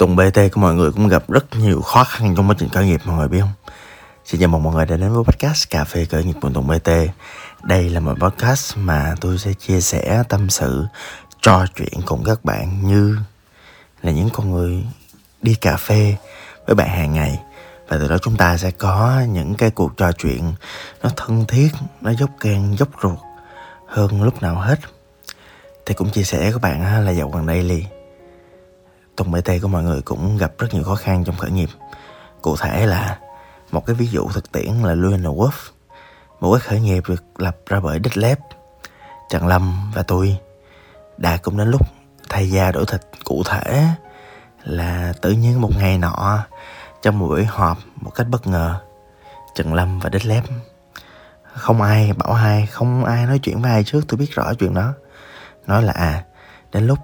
Tùng BT của mọi người cũng gặp rất nhiều khó khăn trong quá trình khởi nghiệp mọi người biết không? Xin chào mừng mọi người đã đến với podcast Cà phê khởi nghiệp của Tùng BT. Đây là một podcast mà tôi sẽ chia sẻ tâm sự, trò chuyện cùng các bạn như là những con người đi cà phê với bạn hàng ngày và từ đó chúng ta sẽ có những cái cuộc trò chuyện nó thân thiết, nó dốc gan dốc ruột hơn lúc nào hết. Thì cũng chia sẻ các bạn là dạo gần đây liền Tùng BT của mọi người cũng gặp rất nhiều khó khăn trong khởi nghiệp. Cụ thể là một cái ví dụ thực tiễn là Luan Wolf, một cái khởi nghiệp được lập ra bởi Đích Lép, Trần Lâm và tôi. Đã cũng đến lúc thay da đổi thịt. Cụ thể là tự nhiên một ngày nọ trong một buổi họp một cách bất ngờ Trần Lâm và Đích Lép. Không ai bảo ai không ai nói chuyện với ai trước tôi biết rõ chuyện đó. Nói là à đến lúc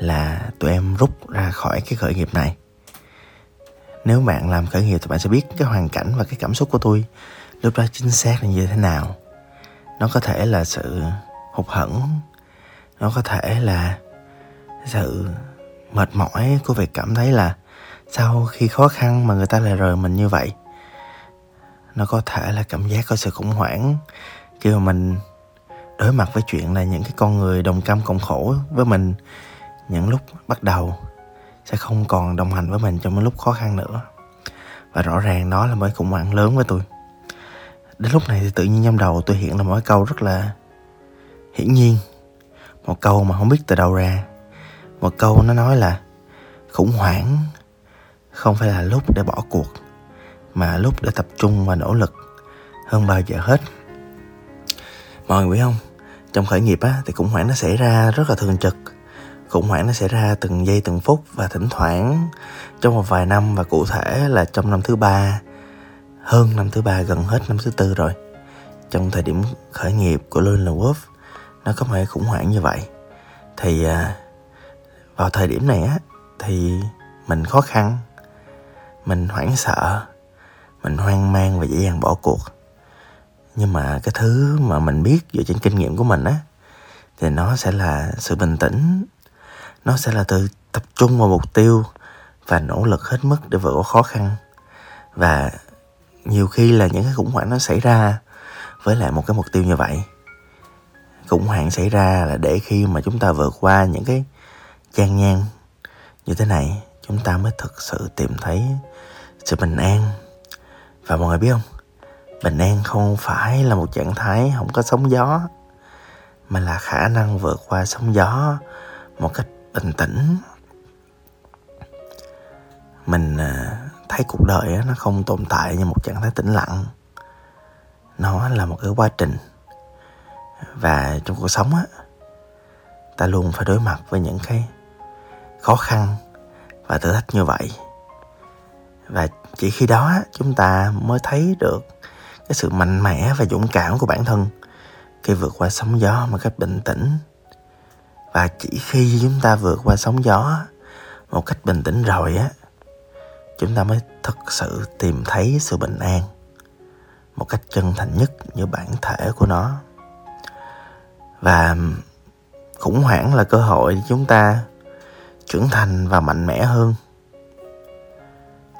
là tụi em rút ra khỏi cái khởi nghiệp này. Nếu bạn làm khởi nghiệp thì bạn sẽ biết cái hoàn cảnh và cái cảm xúc của tôi lúc đó chính xác là như thế nào. Nó có thể là sự hụt hẫng, nó có thể là sự mệt mỏi của việc cảm thấy là sau khi khó khăn mà người ta lại rời mình như vậy. Nó có thể là cảm giác có sự khủng hoảng khi mà mình đối mặt với chuyện là những cái con người đồng cam cộng khổ với mình những lúc bắt đầu sẽ không còn đồng hành với mình trong những lúc khó khăn nữa. Và rõ ràng đó là một khủng hoảng lớn với tôi. Đến lúc này thì tự nhiên trong đầu tôi hiện là một câu rất là hiển nhiên. Một câu mà không biết từ đâu ra. Một câu nó nói là khủng hoảng không phải là lúc để bỏ cuộc, mà lúc để tập trung và nỗ lực hơn bao giờ hết. Mọi người biết không? Trong khởi nghiệp á, thì khủng hoảng nó xảy ra rất là thường trực khủng hoảng nó xảy ra từng giây từng phút và thỉnh thoảng, trong một vài năm và cụ thể là trong năm thứ ba, hơn năm thứ ba, gần hết năm thứ tư rồi. Trong thời điểm khởi nghiệp của Lone Wolf, nó có một cái khủng hoảng như vậy. Thì à, vào thời điểm này á, thì mình khó khăn, mình hoảng sợ, mình hoang mang và dễ dàng bỏ cuộc. Nhưng mà cái thứ mà mình biết dựa trên kinh nghiệm của mình á, thì nó sẽ là sự bình tĩnh nó sẽ là từ tập trung vào mục tiêu và nỗ lực hết mức để vượt qua khó khăn. Và nhiều khi là những cái khủng hoảng nó xảy ra với lại một cái mục tiêu như vậy. Khủng hoảng xảy ra là để khi mà chúng ta vượt qua những cái gian nhan như thế này, chúng ta mới thực sự tìm thấy sự bình an. Và mọi người biết không? Bình an không phải là một trạng thái không có sóng gió, mà là khả năng vượt qua sóng gió một cách bình tĩnh. Mình à, thấy cuộc đời nó không tồn tại như một trạng thái tĩnh lặng. Nó là một cái quá trình. Và trong cuộc sống á, ta luôn phải đối mặt với những cái khó khăn và thử thách như vậy. Và chỉ khi đó chúng ta mới thấy được cái sự mạnh mẽ và dũng cảm của bản thân khi vượt qua sóng gió một cách bình tĩnh và chỉ khi chúng ta vượt qua sóng gió một cách bình tĩnh rồi á, chúng ta mới thực sự tìm thấy sự bình an một cách chân thành nhất như bản thể của nó. Và khủng hoảng là cơ hội để chúng ta trưởng thành và mạnh mẽ hơn.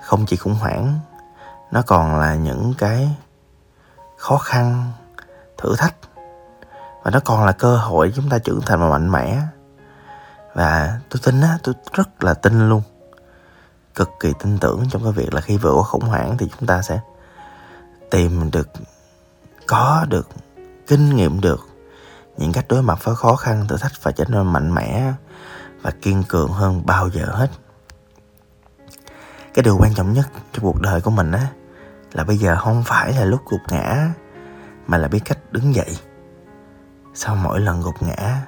Không chỉ khủng hoảng, nó còn là những cái khó khăn, thử thách và nó còn là cơ hội chúng ta trưởng thành và mạnh mẽ. Và tôi tin á, tôi rất là tin luôn. Cực kỳ tin tưởng trong cái việc là khi vượt qua khủng hoảng thì chúng ta sẽ tìm được, có được, kinh nghiệm được những cách đối mặt với khó khăn, thử thách và trở nên mạnh mẽ và kiên cường hơn bao giờ hết. Cái điều quan trọng nhất trong cuộc đời của mình á, là bây giờ không phải là lúc gục ngã, mà là biết cách đứng dậy sau mỗi lần gục ngã,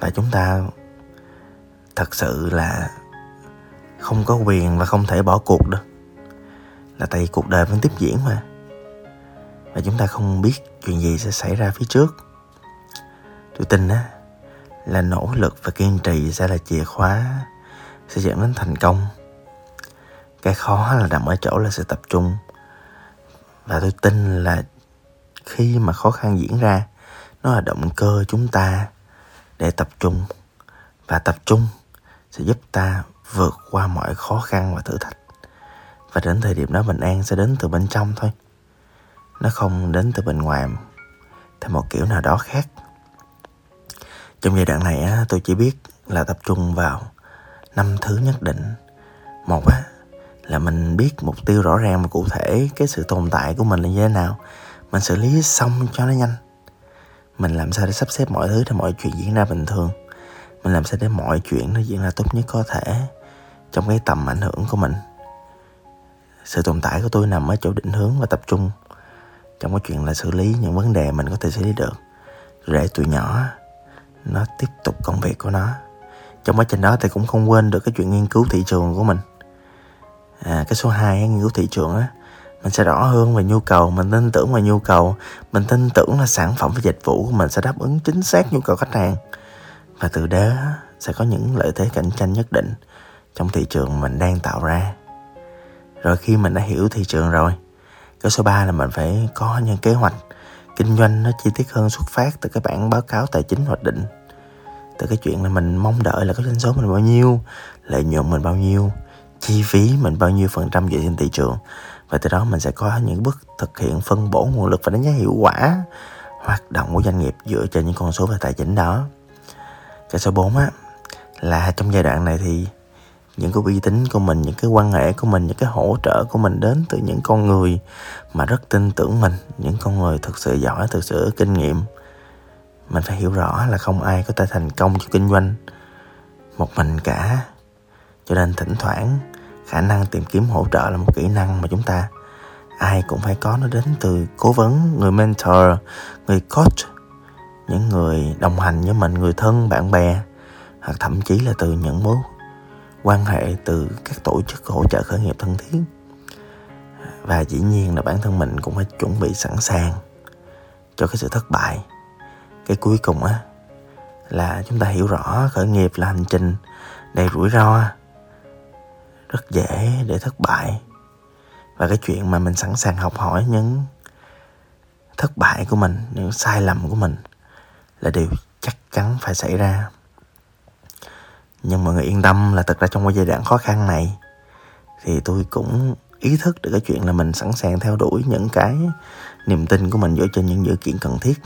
và chúng ta thật sự là không có quyền và không thể bỏ cuộc đâu là tại vì cuộc đời vẫn tiếp diễn mà. Và chúng ta không biết chuyện gì sẽ xảy ra phía trước. Tôi tin á, là nỗ lực và kiên trì sẽ là chìa khóa, sẽ dẫn đến thành công. Cái khó là nằm ở chỗ là sự tập trung. Và tôi tin là khi mà khó khăn diễn ra nó là động cơ chúng ta để tập trung. Và tập trung sẽ giúp ta vượt qua mọi khó khăn và thử thách. Và đến thời điểm đó bình an sẽ đến từ bên trong thôi. Nó không đến từ bên ngoài theo một kiểu nào đó khác. Trong giai đoạn này á, tôi chỉ biết là tập trung vào năm thứ nhất định. Một á là mình biết mục tiêu rõ ràng và cụ thể cái sự tồn tại của mình là như thế nào. Mình xử lý xong cho nó nhanh mình làm sao để sắp xếp mọi thứ để mọi chuyện diễn ra bình thường? Mình làm sao để mọi chuyện nó diễn ra tốt nhất có thể trong cái tầm ảnh hưởng của mình? Sự tồn tại của tôi nằm ở chỗ định hướng và tập trung trong cái chuyện là xử lý những vấn đề mình có thể xử lý được. Để tụi nhỏ nó tiếp tục công việc của nó. Trong quá trình đó thì cũng không quên được cái chuyện nghiên cứu thị trường của mình. À, cái số 2 nghiên cứu thị trường á mình sẽ rõ hơn về nhu cầu, mình tin tưởng về nhu cầu, mình tin tưởng là sản phẩm và dịch vụ của mình sẽ đáp ứng chính xác nhu cầu khách hàng. Và từ đó sẽ có những lợi thế cạnh tranh nhất định trong thị trường mình đang tạo ra. Rồi khi mình đã hiểu thị trường rồi, cái số 3 là mình phải có những kế hoạch kinh doanh nó chi tiết hơn xuất phát từ cái bản báo cáo tài chính hoạch định. Từ cái chuyện là mình mong đợi là cái doanh số mình bao nhiêu, lợi nhuận mình bao nhiêu, chi phí mình bao nhiêu phần trăm dựa trên thị trường và từ đó mình sẽ có những bước thực hiện phân bổ nguồn lực và đánh giá hiệu quả hoạt động của doanh nghiệp dựa trên những con số về tài chính đó. Cái số 4 á, là trong giai đoạn này thì những cái uy tín của mình, những cái quan hệ của mình, những cái hỗ trợ của mình đến từ những con người mà rất tin tưởng mình, những con người thực sự giỏi, thực sự kinh nghiệm. Mình phải hiểu rõ là không ai có thể thành công trong kinh doanh một mình cả. Cho nên thỉnh thoảng khả năng tìm kiếm hỗ trợ là một kỹ năng mà chúng ta ai cũng phải có. Nó đến từ cố vấn, người mentor, người coach, những người đồng hành với mình, người thân, bạn bè, hoặc thậm chí là từ những mối quan hệ từ các tổ chức hỗ trợ khởi nghiệp thân thiết. Và dĩ nhiên là bản thân mình cũng phải chuẩn bị sẵn sàng cho cái sự thất bại. Cái cuối cùng á, là chúng ta hiểu rõ khởi nghiệp là hành trình đầy rủi ro rất dễ để thất bại. Và cái chuyện mà mình sẵn sàng học hỏi những thất bại của mình, những sai lầm của mình là điều chắc chắn phải xảy ra. Nhưng mọi người yên tâm là thật ra trong cái giai đoạn khó khăn này thì tôi cũng ý thức được cái chuyện là mình sẵn sàng theo đuổi những cái niềm tin của mình dựa trên những dữ kiện cần thiết.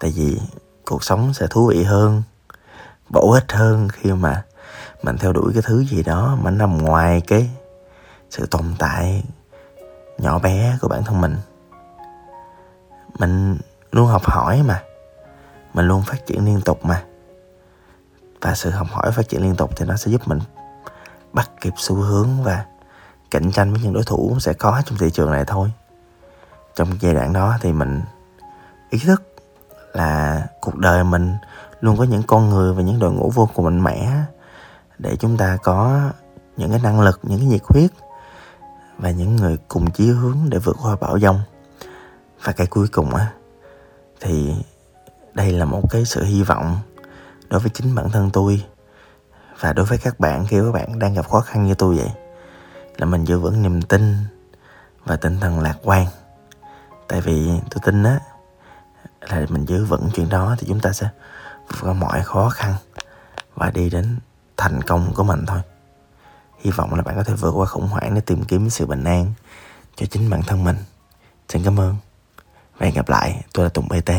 Tại vì cuộc sống sẽ thú vị hơn, bổ ích hơn khi mà mình theo đuổi cái thứ gì đó mà nằm ngoài cái sự tồn tại nhỏ bé của bản thân mình. Mình luôn học hỏi mà. Mình luôn phát triển liên tục mà. Và sự học hỏi phát triển liên tục thì nó sẽ giúp mình bắt kịp xu hướng và cạnh tranh với những đối thủ sẽ có trong thị trường này thôi. Trong giai đoạn đó thì mình ý thức là cuộc đời mình luôn có những con người và những đội ngũ vô cùng mạnh mẽ để chúng ta có những cái năng lực, những cái nhiệt huyết và những người cùng chí hướng để vượt qua bão giông. Và cái cuối cùng á, thì đây là một cái sự hy vọng đối với chính bản thân tôi và đối với các bạn khi các bạn đang gặp khó khăn như tôi vậy, là mình giữ vững niềm tin và tinh thần lạc quan. Tại vì tôi tin á, là mình giữ vững chuyện đó thì chúng ta sẽ vượt qua mọi khó khăn và đi đến thành công của mình thôi. Hy vọng là bạn có thể vượt qua khủng hoảng để tìm kiếm sự bình an cho chính bản thân mình. Xin cảm ơn. Và hẹn gặp lại. Tôi là tùng bt